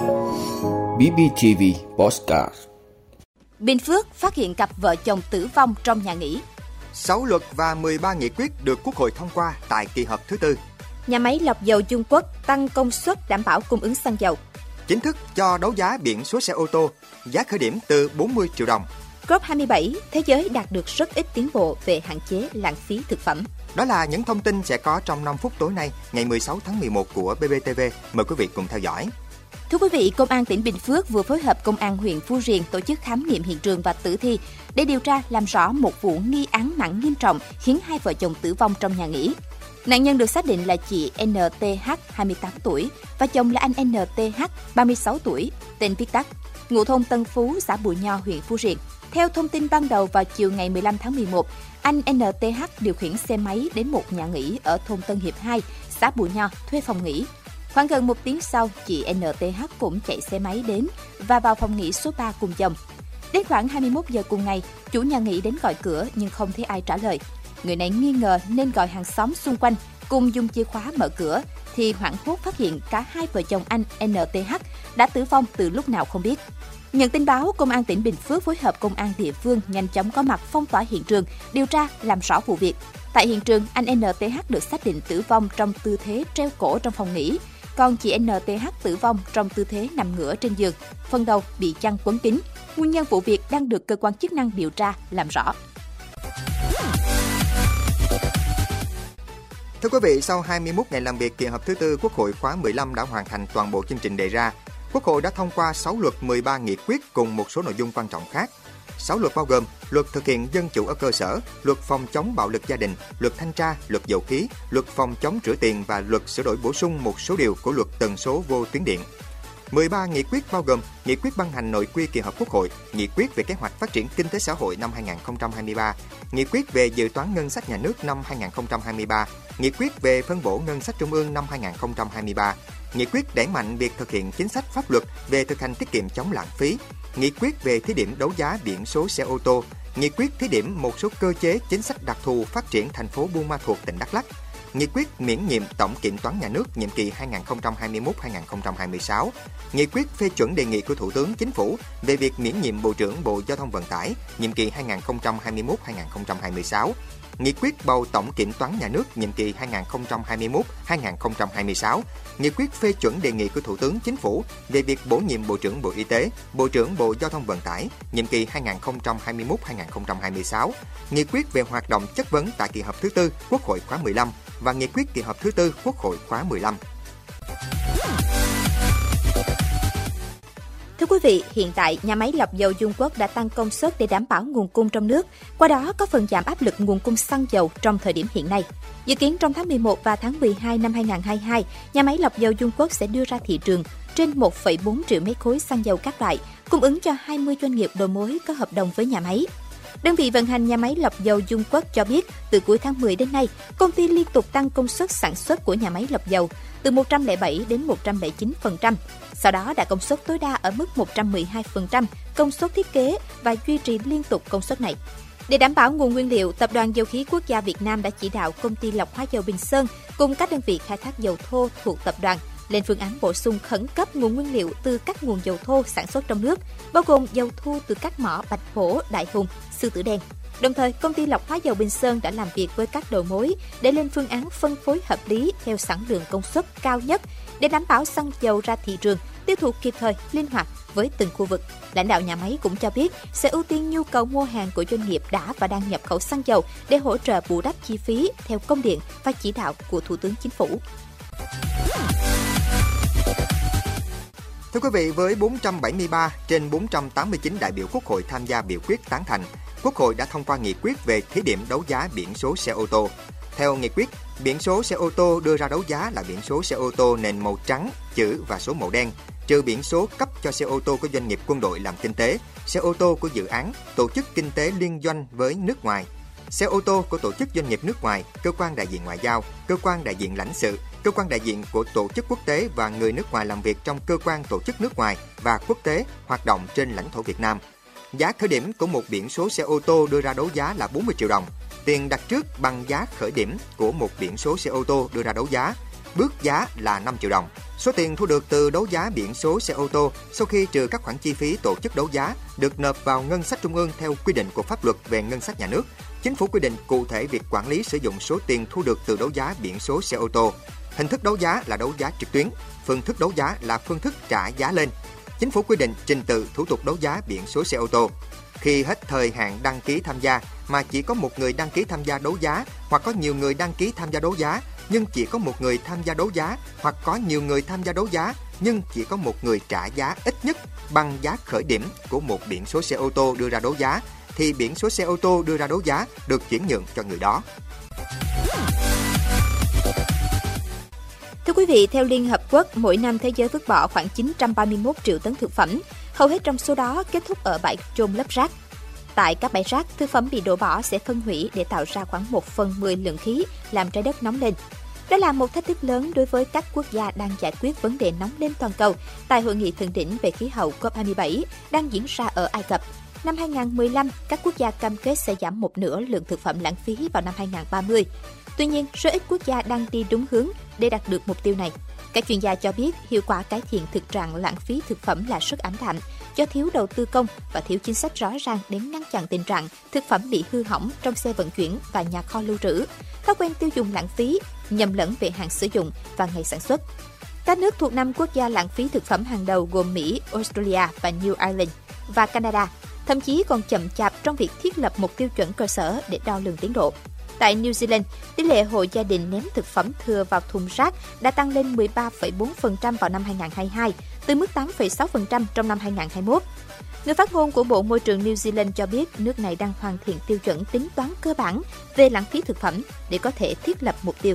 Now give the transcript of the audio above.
BBTV Postcard Bình Phước phát hiện cặp vợ chồng tử vong trong nhà nghỉ. 6 luật và 13 nghị quyết được Quốc hội thông qua tại kỳ họp thứ tư. Nhà máy lọc dầu Trung Quốc tăng công suất đảm bảo cung ứng xăng dầu. Chính thức cho đấu giá biển số xe ô tô, giá khởi điểm từ 40 triệu đồng. COP27, thế giới đạt được rất ít tiến bộ về hạn chế lãng phí thực phẩm. Đó là những thông tin sẽ có trong 5 phút tối nay, ngày 16 tháng 11 của BBTV. Mời quý vị cùng theo dõi. Thưa quý vị, Công an tỉnh Bình Phước vừa phối hợp Công an huyện Phú Riềng tổ chức khám nghiệm hiện trường và tử thi để điều tra làm rõ một vụ nghi án mạng nghiêm trọng khiến hai vợ chồng tử vong trong nhà nghỉ. Nạn nhân được xác định là chị NTH 28 tuổi và chồng là anh NTH 36 tuổi, tên viết tắt, ngụ thôn Tân Phú, xã Bùi Nho, huyện Phú Riềng. Theo thông tin ban đầu vào chiều ngày 15 tháng 11, anh NTH điều khiển xe máy đến một nhà nghỉ ở thôn Tân Hiệp 2, xã Bùi Nho thuê phòng nghỉ. Khoảng gần một tiếng sau, chị NTH cũng chạy xe máy đến và vào phòng nghỉ số 3 cùng chồng. Đến khoảng 21 giờ cùng ngày, chủ nhà nghỉ đến gọi cửa nhưng không thấy ai trả lời. Người này nghi ngờ nên gọi hàng xóm xung quanh cùng dùng chìa khóa mở cửa thì hoảng hốt phát hiện cả hai vợ chồng anh NTH đã tử vong từ lúc nào không biết. Nhận tin báo, Công an tỉnh Bình Phước phối hợp công an địa phương nhanh chóng có mặt phong tỏa hiện trường, điều tra làm rõ vụ việc. Tại hiện trường, anh NTH được xác định tử vong trong tư thế treo cổ trong phòng nghỉ, còn chị NTH tử vong trong tư thế nằm ngửa trên giường, phần đầu bị chăn quấn kín. Nguyên nhân vụ việc đang được cơ quan chức năng điều tra làm rõ. Thưa quý vị, sau 21 ngày làm việc, kỳ họp thứ tư Quốc hội khóa 15 đã hoàn thành toàn bộ chương trình đề ra. Quốc hội đã thông qua 6 luật 13 nghị quyết cùng một số nội dung quan trọng khác. 6 luật bao gồm luật thực hiện dân chủ ở cơ sở, luật phòng chống bạo lực gia đình, luật thanh tra, luật dầu khí, luật phòng chống rửa tiền và luật sửa đổi bổ sung một số điều của luật tần số vô tuyến điện. 13 nghị quyết bao gồm nghị quyết ban hành nội quy kỳ họp Quốc hội, nghị quyết về kế hoạch phát triển kinh tế xã hội năm 2023, nghị quyết về dự toán ngân sách nhà nước năm 2023, nghị quyết về phân bổ ngân sách trung ương năm 2023, nghị quyết đẩy mạnh việc thực hiện chính sách pháp luật về thực hành tiết kiệm chống lãng phí, nghị quyết về thí điểm đấu giá biển số xe ô tô, nghị quyết thí điểm một số cơ chế chính sách đặc thù phát triển thành phố Buôn Ma Thuột, tỉnh Đắk Lắk, nghị quyết miễn nhiệm tổng kiểm toán nhà nước nhiệm kỳ 2021-2026, nghị quyết phê chuẩn đề nghị của Thủ tướng Chính phủ về việc miễn nhiệm Bộ trưởng Bộ Giao thông Vận tải nhiệm kỳ 2021-2026, nghị quyết bầu tổng kiểm toán nhà nước nhiệm kỳ 2026, nghị quyết phê chuẩn đề nghị của Thủ tướng Chính phủ về việc bổ nhiệm Bộ trưởng Bộ Y tế, Bộ trưởng Bộ Giao thông Vận tải nhiệm kỳ 2021-2026, nghị quyết về hoạt động chất vấn tại kỳ họp thứ tư Quốc hội khóa 15 và nghị quyết kỳ họp thứ tư Quốc hội khóa 15. Quý vị, hiện tại nhà máy lọc dầu Dung Quốc đã tăng công suất để đảm bảo nguồn cung trong nước, qua đó có phần giảm áp lực nguồn cung xăng dầu trong thời điểm hiện nay. Dự kiến trong tháng 11 và tháng 12 năm 2022, nhà máy lọc dầu Dung Quốc sẽ đưa ra thị trường trên 1,4 triệu mét khối xăng dầu các loại, cung ứng cho 20 doanh nghiệp đầu mối có hợp đồng với nhà máy. Đơn vị vận hành nhà máy lọc dầu Dung Quốc cho biết, từ cuối tháng 10 đến nay, công ty liên tục tăng công suất sản xuất của nhà máy lọc dầu từ 107 đến 109%. Sau đó đạt công suất tối đa ở mức 112% công suất thiết kế và duy trì liên tục công suất này. Để đảm bảo nguồn nguyên liệu, Tập đoàn Dầu khí Quốc gia Việt Nam đã chỉ đạo công ty lọc hóa dầu Bình Sơn cùng các đơn vị khai thác dầu thô thuộc tập đoàn lên phương án bổ sung khẩn cấp nguồn nguyên liệu từ các nguồn dầu thô sản xuất trong nước, bao gồm dầu thu từ các mỏ Bạch Hổ, Đại Hùng, Sư Tử Đen. Đồng thời, công ty lọc hóa dầu Bình Sơn đã làm việc với các đầu mối để lên phương án phân phối hợp lý theo sản lượng công suất cao nhất để đảm bảo xăng dầu ra thị trường tiêu thụ kịp thời, linh hoạt với từng khu vực. Lãnh đạo nhà máy cũng cho biết sẽ ưu tiên nhu cầu mua hàng của doanh nghiệp đã và đang nhập khẩu xăng dầu để hỗ trợ bù đắp chi phí theo công điện và chỉ đạo của Thủ tướng Chính phủ. Thưa quý vị, với 473 trên 489 đại biểu Quốc hội tham gia biểu quyết tán thành, Quốc hội đã thông qua nghị quyết về thí điểm đấu giá biển số xe ô tô. Theo nghị quyết, biển số xe ô tô đưa ra đấu giá là biển số xe ô tô nền màu trắng, chữ và số màu đen, trừ biển số cấp cho xe ô tô của doanh nghiệp quân đội làm kinh tế, xe ô tô của dự án, tổ chức kinh tế liên doanh với nước ngoài, xe ô tô của tổ chức doanh nghiệp nước ngoài, cơ quan đại diện ngoại giao, cơ quan đại diện lãnh sự, cơ quan đại diện của tổ chức quốc tế và người nước ngoài làm việc trong cơ quan tổ chức nước ngoài và quốc tế hoạt động trên lãnh thổ Việt Nam. Giá khởi điểm của một biển số xe ô tô đưa ra đấu giá là 40 triệu đồng. Tiền đặt trước bằng giá khởi điểm của một biển số xe ô tô đưa ra đấu giá. bước giá là 5 triệu đồng. Số tiền thu được từ đấu giá biển số xe ô tô sau khi trừ các khoản chi phí tổ chức đấu giá được nộp vào ngân sách trung ương theo quy định của pháp luật về ngân sách nhà nước. Chính phủ quy định cụ thể việc quản lý sử dụng số tiền thu được từ đấu giá biển số xe ô tô. Hình thức đấu giá là đấu giá trực tuyến, phương thức đấu giá là phương thức trả giá lên. Chính phủ quy định trình tự thủ tục đấu giá biển số xe ô tô. Khi hết thời hạn đăng ký tham gia mà chỉ có một người đăng ký tham gia đấu giá hoặc có nhiều người đăng ký tham gia đấu giá nhưng chỉ có một người tham gia đấu giá hoặc có nhiều người tham gia đấu giá nhưng chỉ có một người trả giá ít nhất bằng giá khởi điểm của một biển số xe ô tô đưa ra đấu giá thì biển số xe ô tô đưa ra đấu giá được chuyển nhượng cho người đó. Thưa quý vị, theo Liên Hợp Quốc, mỗi năm thế giới vứt bỏ khoảng 931 triệu tấn thực phẩm. Hầu hết trong số đó kết thúc ở bãi chôn lấp rác. Tại các bãi rác, thực phẩm bị đổ bỏ sẽ phân hủy để tạo ra khoảng 1 phần 10 lượng khí, làm trái đất nóng lên. Đó là một thách thức lớn đối với các quốc gia đang giải quyết vấn đề nóng lên toàn cầu tại hội nghị thượng đỉnh về khí hậu COP27 đang diễn ra ở Ai Cập. Năm 2015, các quốc gia cam kết sẽ giảm một nửa lượng thực phẩm lãng phí vào năm 2030. Tuy nhiên, số ít quốc gia đang đi đúng hướng để đạt được mục tiêu này. Các chuyên gia cho biết hiệu quả cải thiện thực trạng lãng phí thực phẩm là rất ảm đạm do thiếu đầu tư công và thiếu chính sách rõ ràng để ngăn chặn tình trạng thực phẩm bị hư hỏng trong xe vận chuyển và nhà kho lưu trữ. Thói quen tiêu dùng lãng phí, nhầm lẫn về hàng sử dụng và ngày sản xuất. Các nước thuộc năm quốc gia lãng phí thực phẩm hàng đầu gồm Mỹ, Australia và New Ireland và Canada, thậm chí còn chậm chạp trong việc thiết lập một tiêu chuẩn cơ sở để đo lường tiến độ. Tại New Zealand, tỷ lệ hộ gia đình ném thực phẩm thừa vào thùng rác đã tăng lên 13,4% vào năm 2022, từ mức 8,6% trong năm 2021. Người phát ngôn của Bộ Môi trường New Zealand cho biết nước này đang hoàn thiện tiêu chuẩn tính toán cơ bản về lãng phí thực phẩm để có thể thiết lập mục tiêu.